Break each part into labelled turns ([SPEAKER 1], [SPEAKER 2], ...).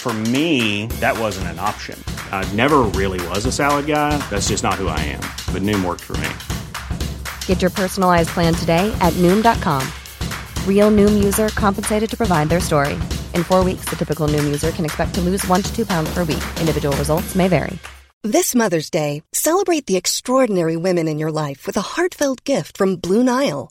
[SPEAKER 1] For me, that wasn't an option. I never really was a salad guy. That's just not who I am. But Noom worked for me.
[SPEAKER 2] Get your personalized plan today at Noom.com. Real Noom user compensated to provide their story. In four weeks, the typical Noom user can expect to lose one to two pounds per week. Individual results may vary.
[SPEAKER 3] This Mother's Day, celebrate the extraordinary women in your life with a heartfelt gift from Blue Nile.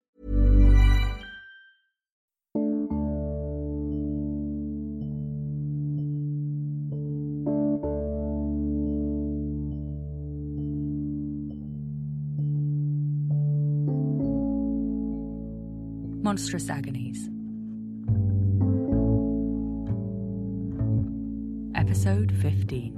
[SPEAKER 4] Monstrous Agonies. Episode 15.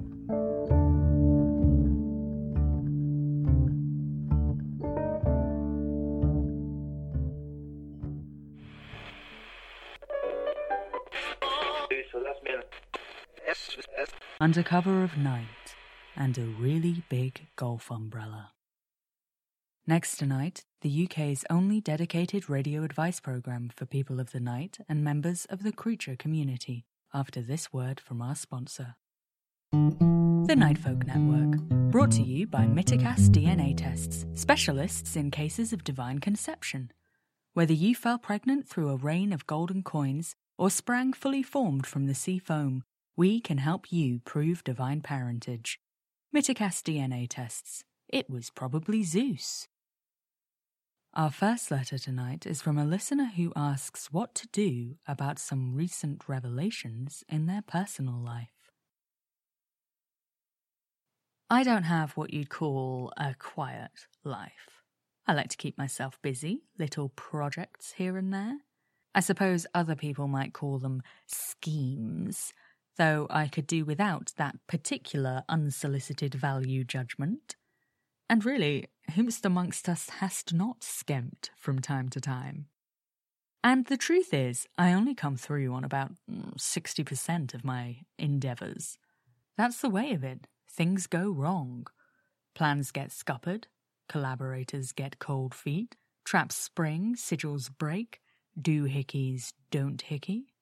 [SPEAKER 4] Under cover of night and a really big golf umbrella. Next tonight, the UK's only dedicated radio advice program for people of the night and members of the creature community, after this word from our sponsor. The Nightfolk Network, brought to you by Miticast DNA Tests, specialists in cases of divine conception. Whether you fell pregnant through a rain of golden coins or sprang fully formed from the sea foam, we can help you prove divine parentage. Miticast DNA Tests. It was probably Zeus. Our first letter tonight is from a listener who asks what to do about some recent revelations in their personal life. I don't have what you'd call a quiet life. I like to keep myself busy, little projects here and there. I suppose other people might call them schemes, though I could do without that particular unsolicited value judgment. And really, whomst amongst us hast not skimped from time to time? And the truth is, I only come through on about mm, 60% of my endeavours. That's the way of it. Things go wrong. Plans get scuppered, collaborators get cold feet, traps spring, sigils break, doohickeys don't hickey.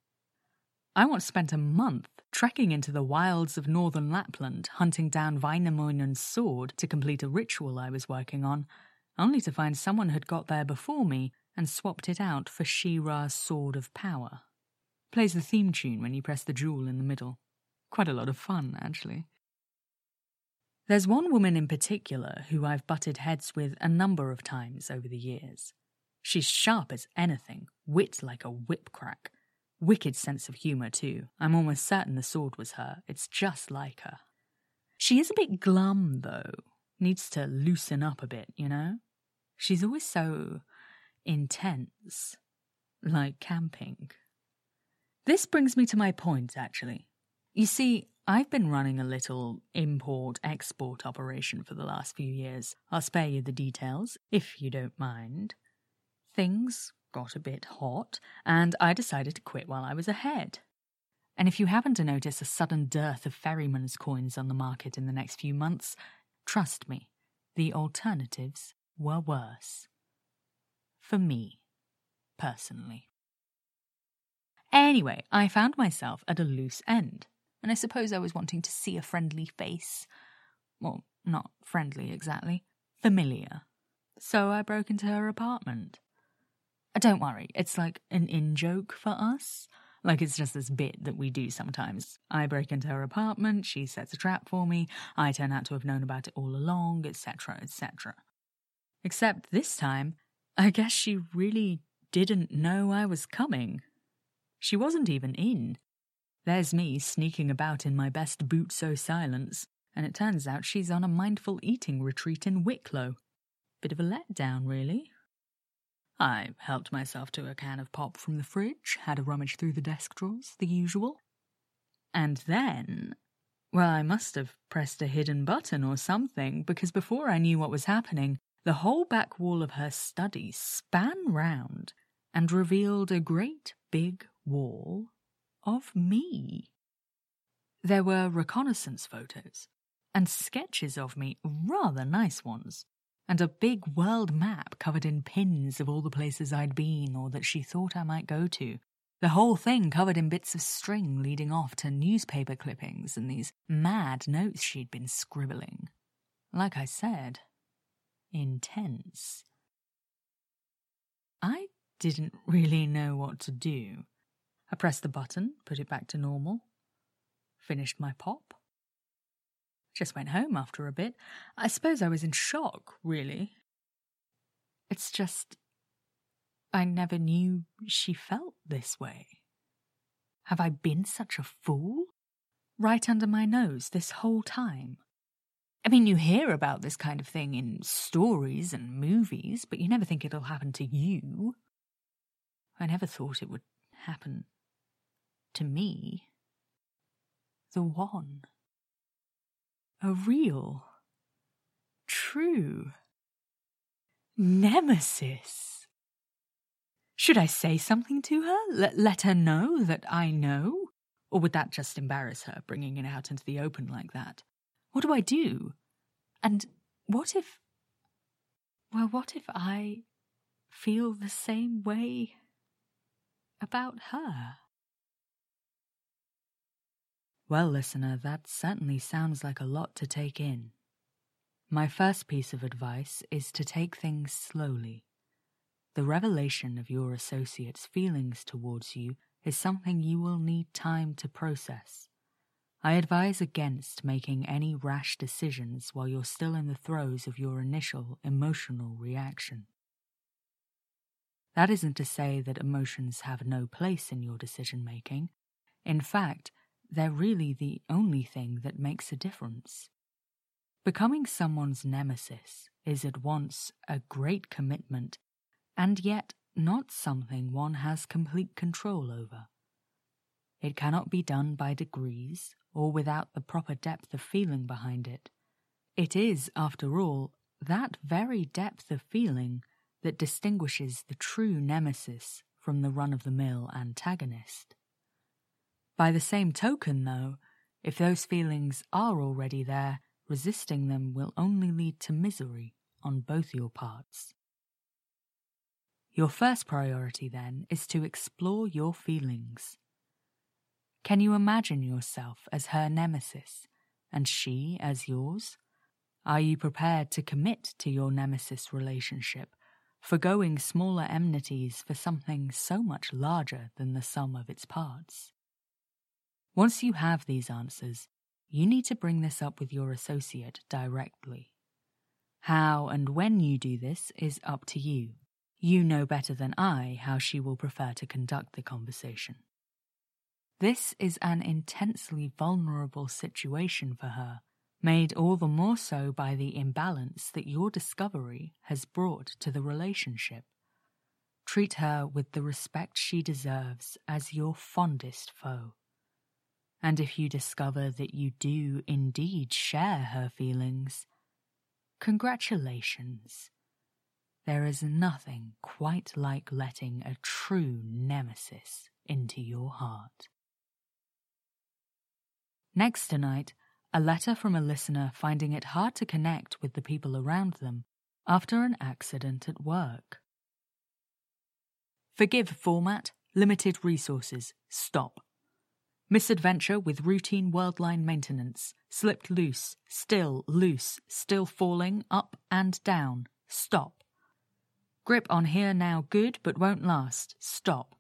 [SPEAKER 4] I once spent a month trekking into the wilds of northern Lapland, hunting down Wainamoinen's sword to complete a ritual I was working on, only to find someone had got there before me and swapped it out for She-Ra's Sword of Power. Plays the theme tune when you press the jewel in the middle. Quite a lot of fun, actually. There's one woman in particular who I've butted heads with a number of times over the years. She's sharp as anything, wit like a whip crack. Wicked sense of humour, too. I'm almost certain the sword was her. It's just like her. She is a bit glum, though. Needs to loosen up a bit, you know? She's always so intense. Like camping. This brings me to my point, actually. You see, I've been running a little import export operation for the last few years. I'll spare you the details, if you don't mind. Things got a bit hot, and I decided to quit while I was ahead. And if you happen to notice a sudden dearth of ferryman's coins on the market in the next few months, trust me, the alternatives were worse. For me, personally. Anyway, I found myself at a loose end, and I suppose I was wanting to see a friendly face. Well, not friendly exactly, familiar. so I broke into her apartment. Don't worry, it's like an in joke for us. Like it's just this bit that we do sometimes. I break into her apartment, she sets a trap for me, I turn out to have known about it all along, etc., etc. Except this time, I guess she really didn't know I was coming. She wasn't even in. There's me sneaking about in my best boot so silence, and it turns out she's on a mindful eating retreat in Wicklow. Bit of a letdown, really. I helped myself to a can of pop from the fridge, had a rummage through the desk drawers, the usual. And then. Well, I must have pressed a hidden button or something, because before I knew what was happening, the whole back wall of her study span round and revealed a great big wall of me. There were reconnaissance photos and sketches of me, rather nice ones, and a big world map covered in pins of all the places I'd been or that she thought I might go to. The whole thing covered in bits of string leading off to newspaper clippings and these mad notes she'd been scribbling. Like I said, intense. I didn't really know what to do. I pressed the button, put it back to normal, finished my pop. Just went home after a bit. I suppose I was in shock, really. It's just. I never knew she felt this way. Have I been such a fool? Right under my nose this whole time. I mean, you hear about this kind of thing in stories and movies, but you never think it'll happen to you. I never thought it would happen to me. The one. A real, true nemesis. Should I say something to her? Let, let her know that I know? Or would that just embarrass her, bringing it out into the open like that? What do I do? And what if. Well, what if I feel the same way about her? Well, listener, that certainly sounds like a lot to take in. My first piece of advice is to take things slowly. The revelation of your associate's feelings towards you is something you will need time to process. I advise against making any rash decisions while you're still in the throes of your initial emotional reaction. That isn't to say that emotions have no place in your decision making. In fact, they're really the only thing that makes a difference. Becoming someone's nemesis is at once a great commitment and yet not something one has complete control over. It cannot be done by degrees or without the proper depth of feeling behind it. It is, after all, that very depth of feeling that distinguishes the true nemesis from the run of the mill antagonist. By the same token, though, if those feelings are already there, resisting them will only lead to misery on both your parts. Your first priority, then, is to explore your feelings. Can you imagine yourself as her nemesis and she as yours? Are you prepared to commit to your nemesis relationship, forgoing smaller enmities for something so much larger than the sum of its parts? Once you have these answers, you need to bring this up with your associate directly. How and when you do this is up to you. You know better than I how she will prefer to conduct the conversation. This is an intensely vulnerable situation for her, made all the more so by the imbalance that your discovery has brought to the relationship. Treat her with the respect she deserves as your fondest foe. And if you discover that you do indeed share her feelings, congratulations. There is nothing quite like letting a true nemesis into your heart. Next tonight, a letter from a listener finding it hard to connect with the people around them after an accident at work. Forgive format, limited resources, stop. Misadventure with routine worldline maintenance, slipped loose, still loose, still falling, up and down, stop. Grip on here now good but won't last. Stop.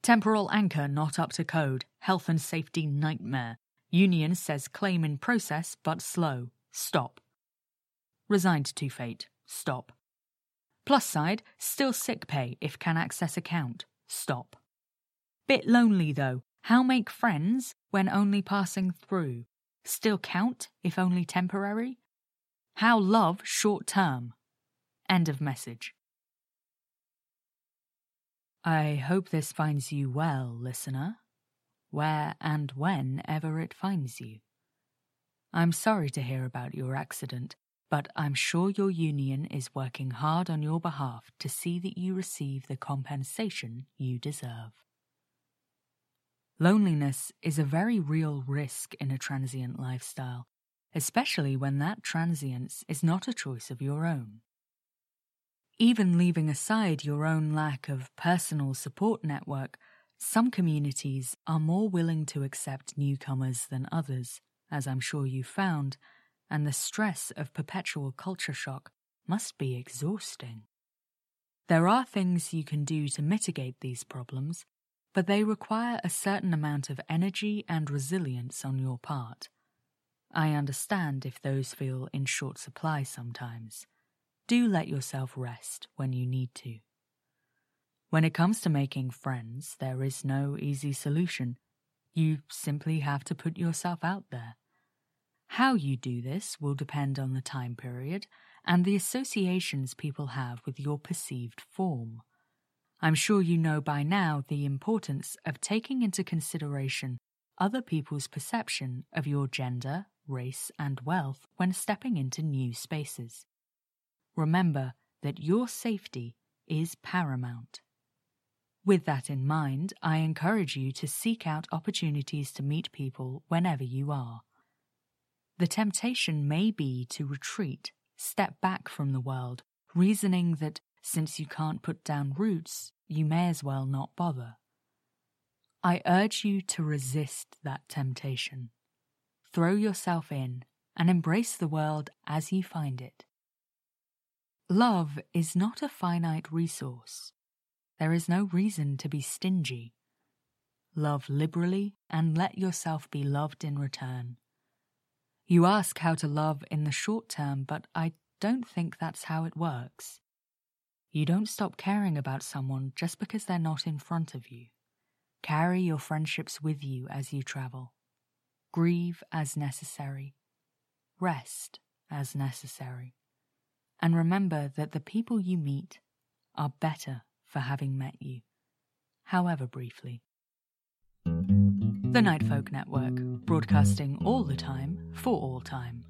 [SPEAKER 4] Temporal anchor not up to code. Health and safety nightmare. Union says claim in process but slow. Stop. Resigned to fate. Stop. Plus side, still sick pay if can access account. Stop. Bit lonely though. How make friends when only passing through? Still count if only temporary? How love short term? End of message. I hope this finds you well, listener, where and whenever it finds you. I'm sorry to hear about your accident, but I'm sure your union is working hard on your behalf to see that you receive the compensation you deserve. Loneliness is a very real risk in a transient lifestyle, especially when that transience is not a choice of your own. Even leaving aside your own lack of personal support network, some communities are more willing to accept newcomers than others, as I'm sure you found, and the stress of perpetual culture shock must be exhausting. There are things you can do to mitigate these problems, but they require a certain amount of energy and resilience on your part. I understand if those feel in short supply sometimes. Do let yourself rest when you need to. When it comes to making friends, there is no easy solution. You simply have to put yourself out there. How you do this will depend on the time period and the associations people have with your perceived form. I'm sure you know by now the importance of taking into consideration other people's perception of your gender, race, and wealth when stepping into new spaces. Remember that your safety is paramount. With that in mind, I encourage you to seek out opportunities to meet people whenever you are. The temptation may be to retreat, step back from the world, reasoning that since you can't put down roots, you may as well not bother. I urge you to resist that temptation. Throw yourself in and embrace the world as you find it. Love is not a finite resource. There is no reason to be stingy. Love liberally and let yourself be loved in return. You ask how to love in the short term, but I don't think that's how it works. You don't stop caring about someone just because they're not in front of you. Carry your friendships with you as you travel. Grieve as necessary. Rest as necessary. And remember that the people you meet are better for having met you, however briefly. The Nightfolk Network, broadcasting all the time for all time.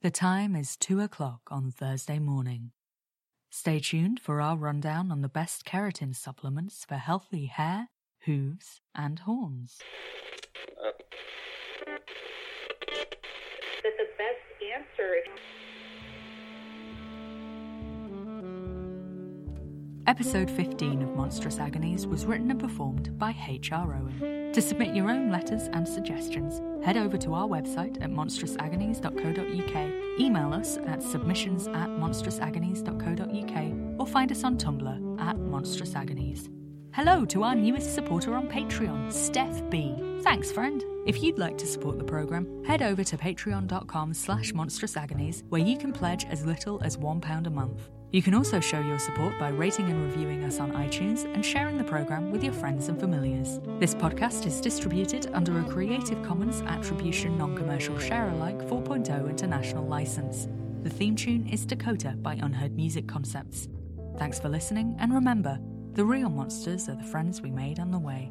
[SPEAKER 4] The time is two o'clock on Thursday morning. Stay tuned for our rundown on the best keratin supplements for healthy hair, hooves, and horns.
[SPEAKER 5] That the best answer.
[SPEAKER 4] Episode 15 of Monstrous Agonies was written and performed by H.R. Owen. To submit your own letters and suggestions, head over to our website at monstrousagonies.co.uk, email us at submissions at monstrousagonies.co.uk, or find us on Tumblr at Monstrous Agonies. Hello to our newest supporter on Patreon, Steph B. Thanks, friend. If you'd like to support the program, head over to patreon.com slash monstrousagonies, where you can pledge as little as £1 a month. You can also show your support by rating and reviewing us on iTunes and sharing the program with your friends and familiars. This podcast is distributed under a Creative Commons Attribution Non Commercial Share Alike 4.0 international license. The theme tune is Dakota by Unheard Music Concepts. Thanks for listening, and remember, the real monsters are the friends we made on the way.